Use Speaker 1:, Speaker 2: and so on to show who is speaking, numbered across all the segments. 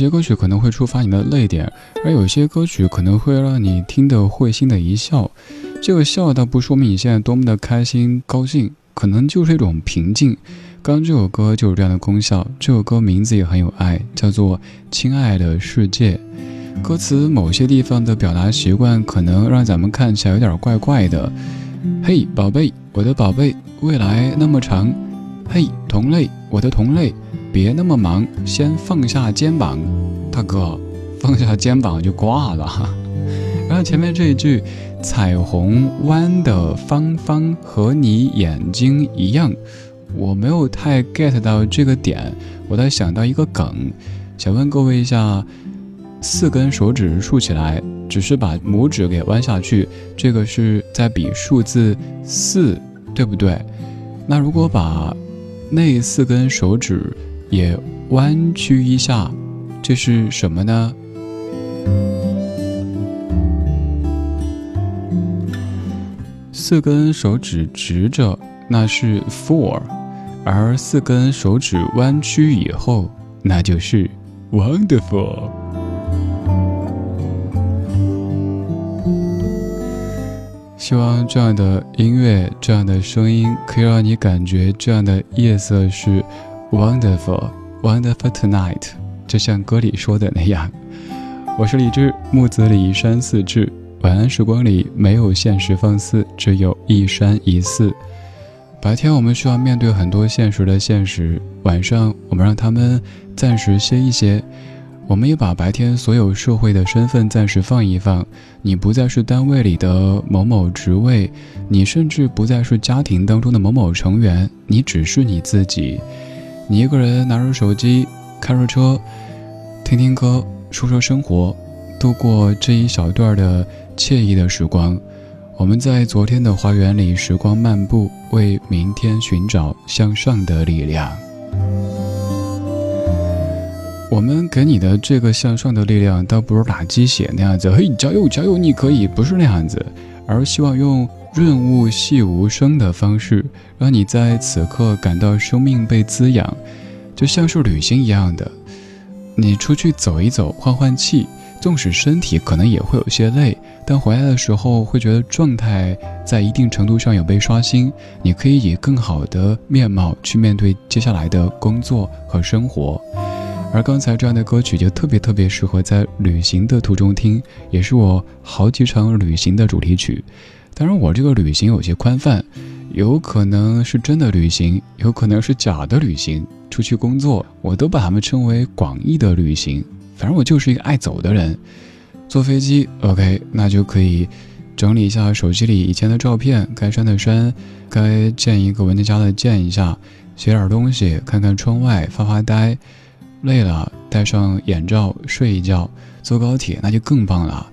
Speaker 1: 些歌曲可能会触发你的泪点，而有些歌曲可能会让你听得会心的一笑。这个笑倒不说明你现在多么的开心高兴，可能就是一种平静。刚刚这首歌就有这样的功效。这首歌名字也很有爱，叫做《亲爱的世界》。歌词某些地方的表达习惯可能让咱们看起来有点怪怪的。嘿，宝贝，我的宝贝，未来那么长。嘿，同类，我的同类。别那么忙，先放下肩膀，大哥，放下肩膀就挂了。然后前面这一句“彩虹弯的方方和你眼睛一样”，我没有太 get 到这个点。我在想到一个梗，想问各位一下：四根手指竖起来，只是把拇指给弯下去，这个是在比数字四，对不对？那如果把
Speaker 2: 那四根手指也弯曲一下，这是什么呢？四根手指直着，那是 four，而四根手指弯曲以后，那就是 wonderful。希望这样的音乐，这样的声音，可以让你感觉这样的夜色是 wonderful，wonderful tonight，就像歌里说的那样。我是李志，木子李山寺志。晚安时光里没有现实放肆，只有一山一寺。白天我们需要面对很多现实的现实，晚上我们让他们暂时歇一歇。我们也把白天所有社会的身份暂时放一放，你不再是单位里的某某职位，你甚至不再是家庭当中的某某成员，你只是你自己。你一个人拿着手机，开着车，听听歌，说说生活，度过这一小段的惬意的时光。我们在昨天的花园里时光漫步，为明天寻找向上的力量。我们给你的这个向上的力量，倒不是打鸡血那样子，嘿，加油加油，你可以，不是那样子，而希望用润物细无声的方式，让你在此刻感到生命被滋养，就像是旅行一样的，你出去走一走，换换气，纵使身体可能也会有些累，但回来的时候会觉得状态在一定程度上有被刷新，你可以以更好的面貌去面对接下来的工作和生活。而刚才这样的歌曲就特别特别适合在旅行的途中听，也是我好几场旅行的主题曲。当然，我这个旅行有些宽泛，有可能是真的旅行，有可能是假的旅行。出去工作，我都把它们称为广义的旅行。反正我就是一个爱走的人。坐飞机，OK，那就可以整理一下手机里以前的照片，该删的删，该建一个文件夹的建一下，写点东西，看看窗外，发发呆。累了，戴上眼罩睡一觉。坐高铁那就更棒了，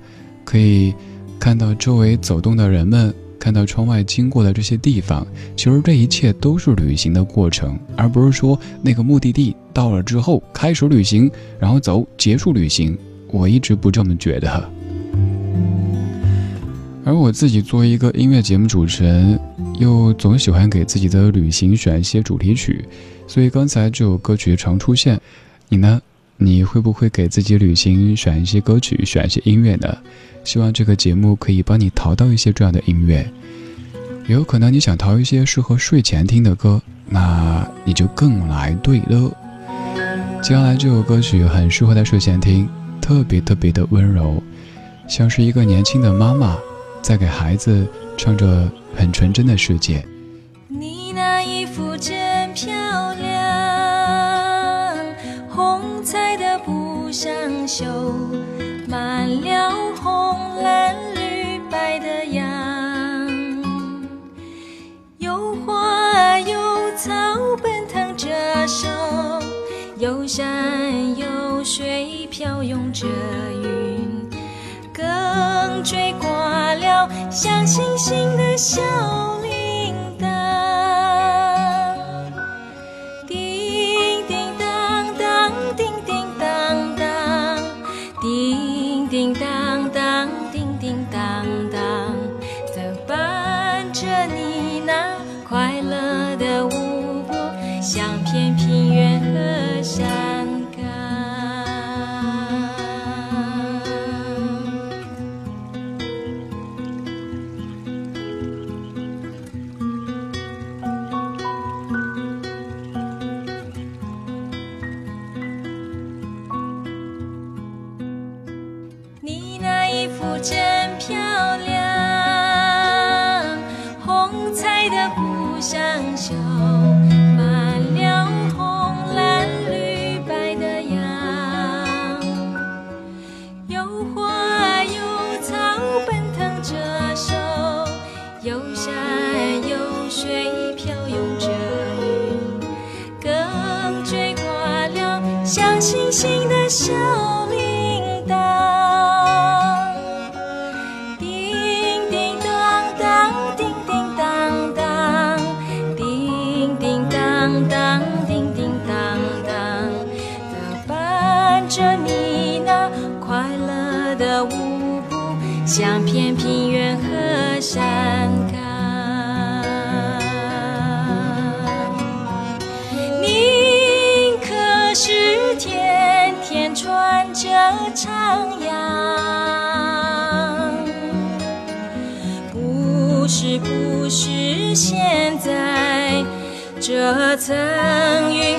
Speaker 2: 可以看到周围走动的人们，看到窗外经过的这些地方。其实这一切都是旅行的过程，而不是说那个目的地到了之后开始旅行，然后走结束旅行。我一直不这么觉得。而我自己作为一个音乐节目主持人，又总喜欢给自己的旅行选一些主题曲，所以刚才这首歌曲常出现。你呢？你会不会给自己旅行选一些歌曲，选一些音乐呢？希望这个节目可以帮你淘到一些这样的音乐。也有可能你想淘一些适合睡前听的歌，那你就更来对了。接下来这首歌曲很适合在睡前听，特别特别的温柔，像是一个年轻的妈妈在给孩子唱着很纯真的世界。
Speaker 3: 你那衣服上绣满了红蓝绿白的样，有花有草奔腾着手，有山有水飘涌着云，更追挂了像星星的笑。真漂亮红彩的故乡秀片平原和山岗。宁可是天天穿着长阳，不是不是现在这层云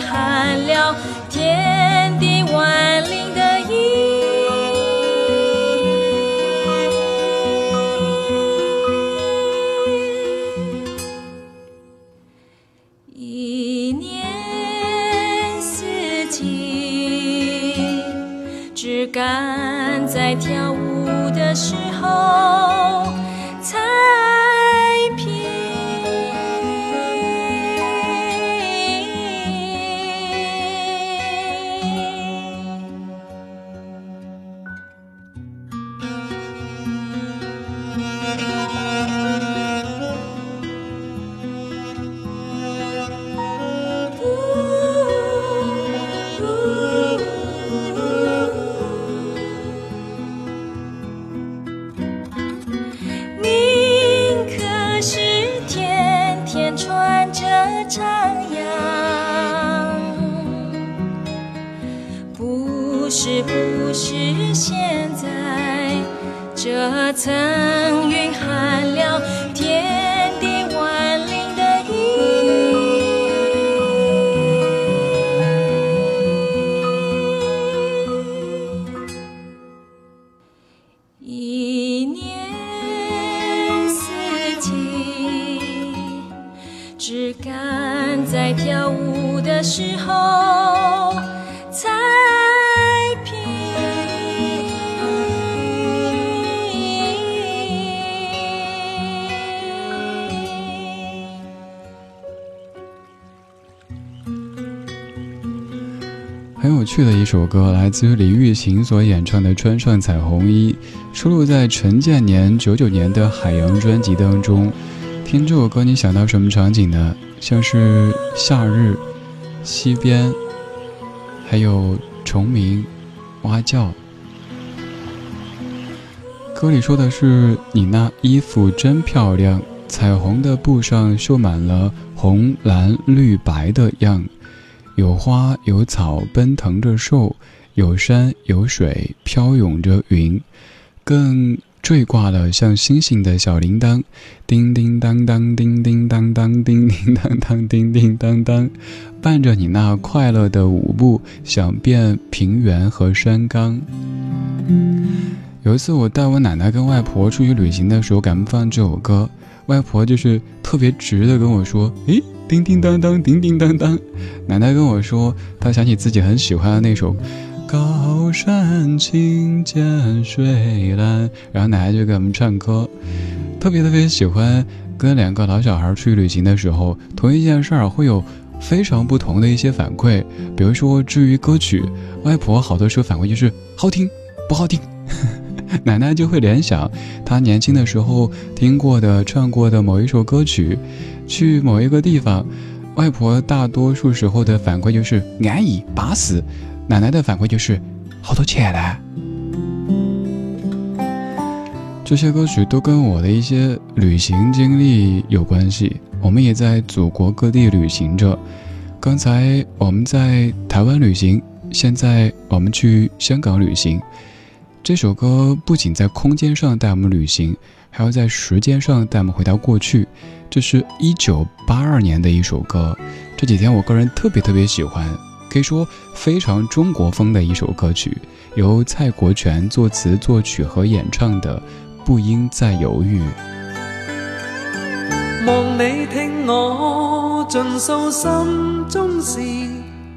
Speaker 3: 一
Speaker 2: 首歌，来自于李玉琴所演唱的《穿上彩虹衣》，收录在陈建年九九年的《海洋》专辑当中。听这首歌，你想到什么场景呢？像是夏日、溪边，还有虫鸣、蛙叫。歌里说的是：“你那衣服真漂亮，彩虹的布上绣满了红、蓝、绿、白的样。”有花有草奔腾着兽，有山有水飘涌着云，更坠挂了像星星的小铃铛，叮叮当当，叮叮当当，叮叮当当，叮叮当当，伴着你那快乐的舞步，响遍平原和山冈。有一次，我带我奶奶跟外婆出去旅行的时候，给他们放这首歌，外婆就是特别直的跟我说：“诶。”叮叮当当，叮叮当当。奶奶跟我说，她想起自己很喜欢的那首《高山青涧水蓝》，然后奶奶就给我们唱歌。特别特别喜欢跟两个老小孩出去旅行的时候，同一件事儿会有非常不同的一些反馈。比如说，至于歌曲，外婆好多时候反馈就是好听不好听，奶奶就会联想她年轻的时候听过的、唱过的某一首歌曲。去某一个地方，外婆大多数时候的反馈就是安逸巴适，奶奶的反馈就是好多钱呢。这些歌曲都跟我的一些旅行经历有关系。我们也在祖国各地旅行着。刚才我们在台湾旅行，现在我们去香港旅行。这首歌不仅在空间上带我们旅行，还要在时间上带我们回到过去。这是一九八二年的一首歌，这几天我个人特别特别喜欢，可以说非常中国风的一首歌曲，由蔡国权作词作曲和演唱的《不应再犹豫》。
Speaker 4: 望你听我尽诉心中事，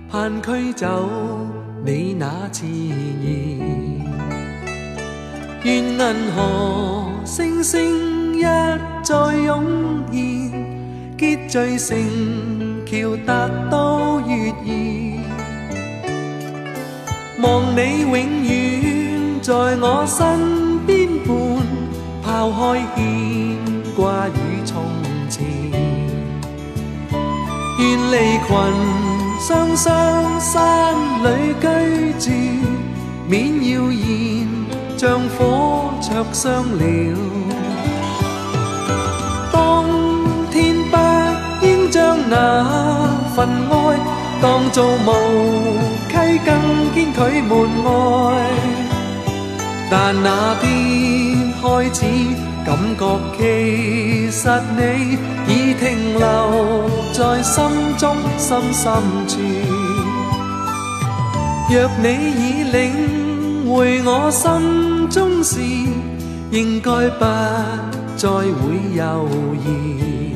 Speaker 4: 盼驱走你那痴意。愿银河星星一再涌现，结聚成桥达到月儿。望你永远在我身边伴，抛开牵挂与从前。愿离群双双山里居住，免谣言。像火
Speaker 5: 灼伤了。当天不应将那份爱当做无稽，更坚拒门外。但那天开始感觉，其实你已停留在心中深深处。若你已领回我心中事，应该不再会犹豫。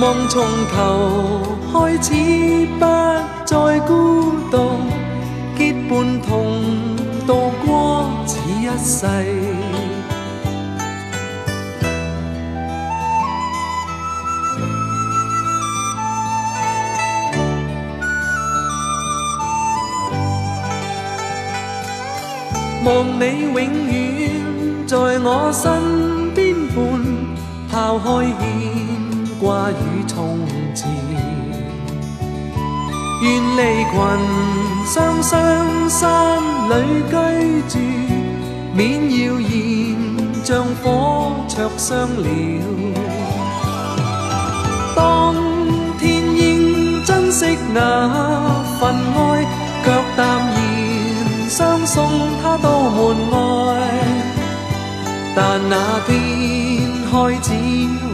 Speaker 5: 望从头开始，不再孤独，结伴同度过此一世。望你永远在我身边伴，抛开牵挂与从前，愿离群双双山里居住，免谣言像火灼伤了。当天应珍惜那份爱，却淡然相送他。到门外，但那天开始，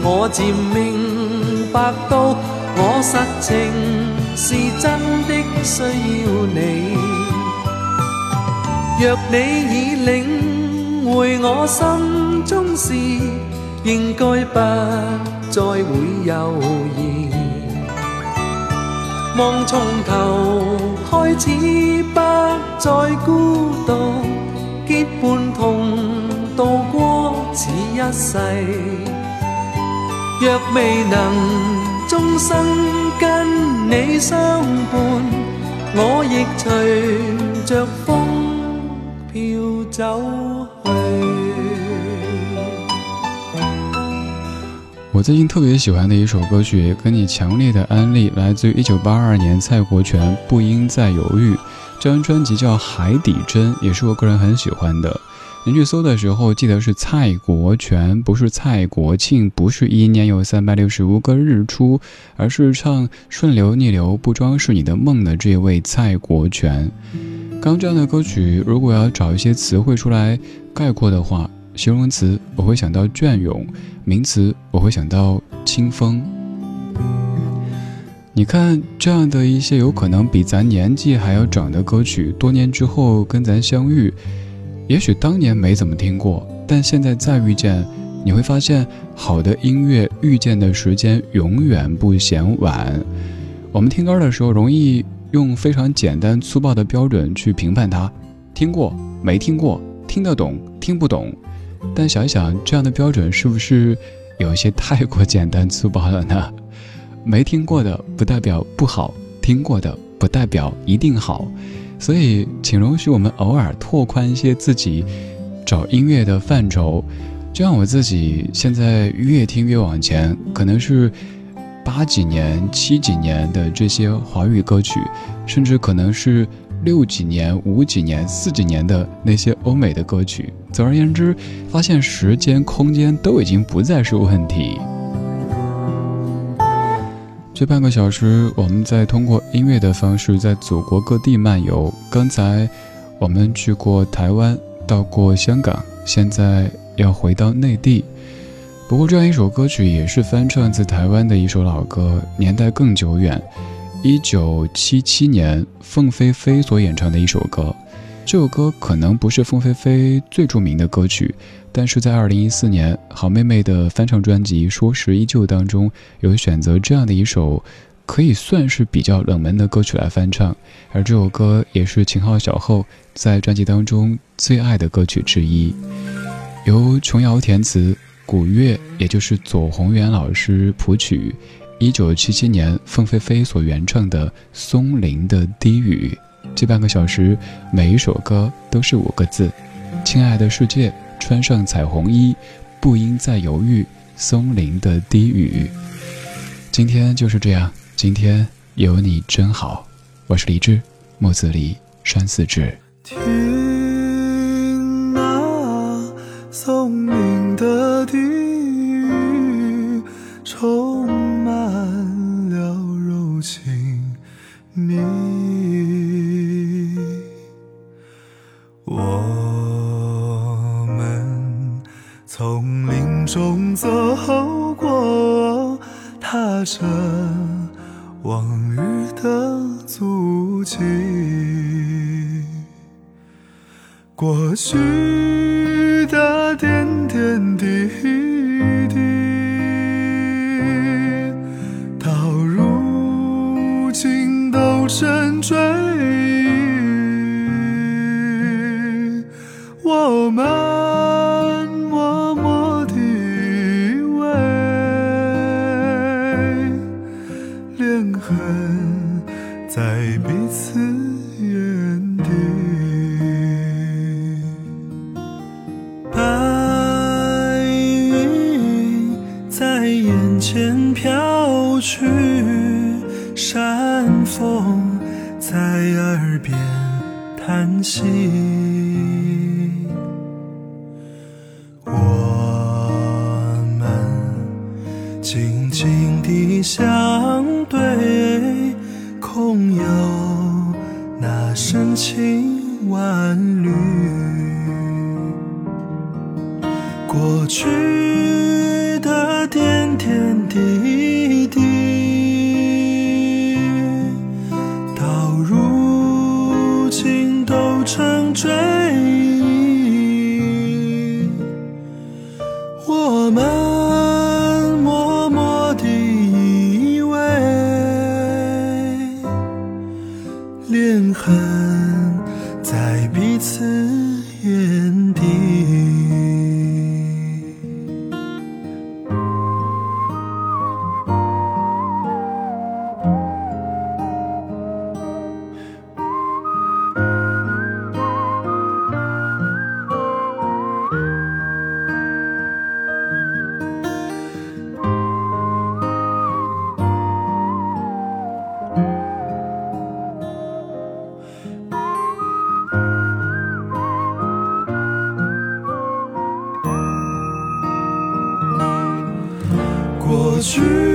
Speaker 5: 我渐明白到，我实情是真的需要你。若你已领会我心中事，应该不再会犹豫。望从头开始，不再孤独。结伴同度过此一世，若未能终生跟你相伴，我亦随着风飘走去。
Speaker 2: 最近特别喜欢的一首歌曲，跟你强烈的安利，来自于一九八二年蔡国权《不应再犹豫》。这张专辑叫《海底针》，也是我个人很喜欢的。您去搜的时候，记得是蔡国权，不是蔡国庆，不是一年有三百六十五个日出，而是唱《顺流逆流不装是你的梦》的这位蔡国权。刚这样的歌曲，如果要找一些词汇出来概括的话，形容词我会想到隽永，名词我会想到清风。你看，这样的一些有可能比咱年纪还要长的歌曲，多年之后跟咱相遇，也许当年没怎么听过，但现在再遇见，你会发现，好的音乐遇见的时间永远不嫌晚。我们听歌的时候，容易用非常简单粗暴的标准去评判它，听过没听过，听得懂听不懂。但想一想，这样的标准是不是有一些太过简单粗暴了呢？没听过的不代表不好，听过的不代表一定好，所以请容许我们偶尔拓宽一些自己找音乐的范畴。就像我自己现在越听越往前，可能是八几年、七几年的这些华语歌曲，甚至可能是六几年、五几年、四几年的那些欧美的歌曲。总而言之，发现时间、空间都已经不再是问题。这半个小时，我们在通过音乐的方式在祖国各地漫游。刚才我们去过台湾，到过香港，现在要回到内地。不过，这样一首歌曲也是翻唱自台湾的一首老歌，年代更久远，一九七七年凤飞飞所演唱的一首歌。这首歌可能不是凤飞飞最著名的歌曲。但是在二零一四年，好妹妹的翻唱专辑《说时依旧》当中，有选择这样的一首，可以算是比较冷门的歌曲来翻唱，而这首歌也是秦昊小后在专辑当中最爱的歌曲之一，由琼瑶填词，古月也就是左宏元老师谱曲，一九七七年凤飞飞所原创的《松林的低语》，这半个小时每一首歌都是五个字：亲爱的世界。穿上彩虹衣，不应再犹豫。松林的低语。今天就是这样，今天有你真好。我是李志，木子李，山寺志。
Speaker 5: 听啊，
Speaker 4: 松林的低语，充满了柔情蜜意。我们从林中走过，踏着往日的足迹。过去过去。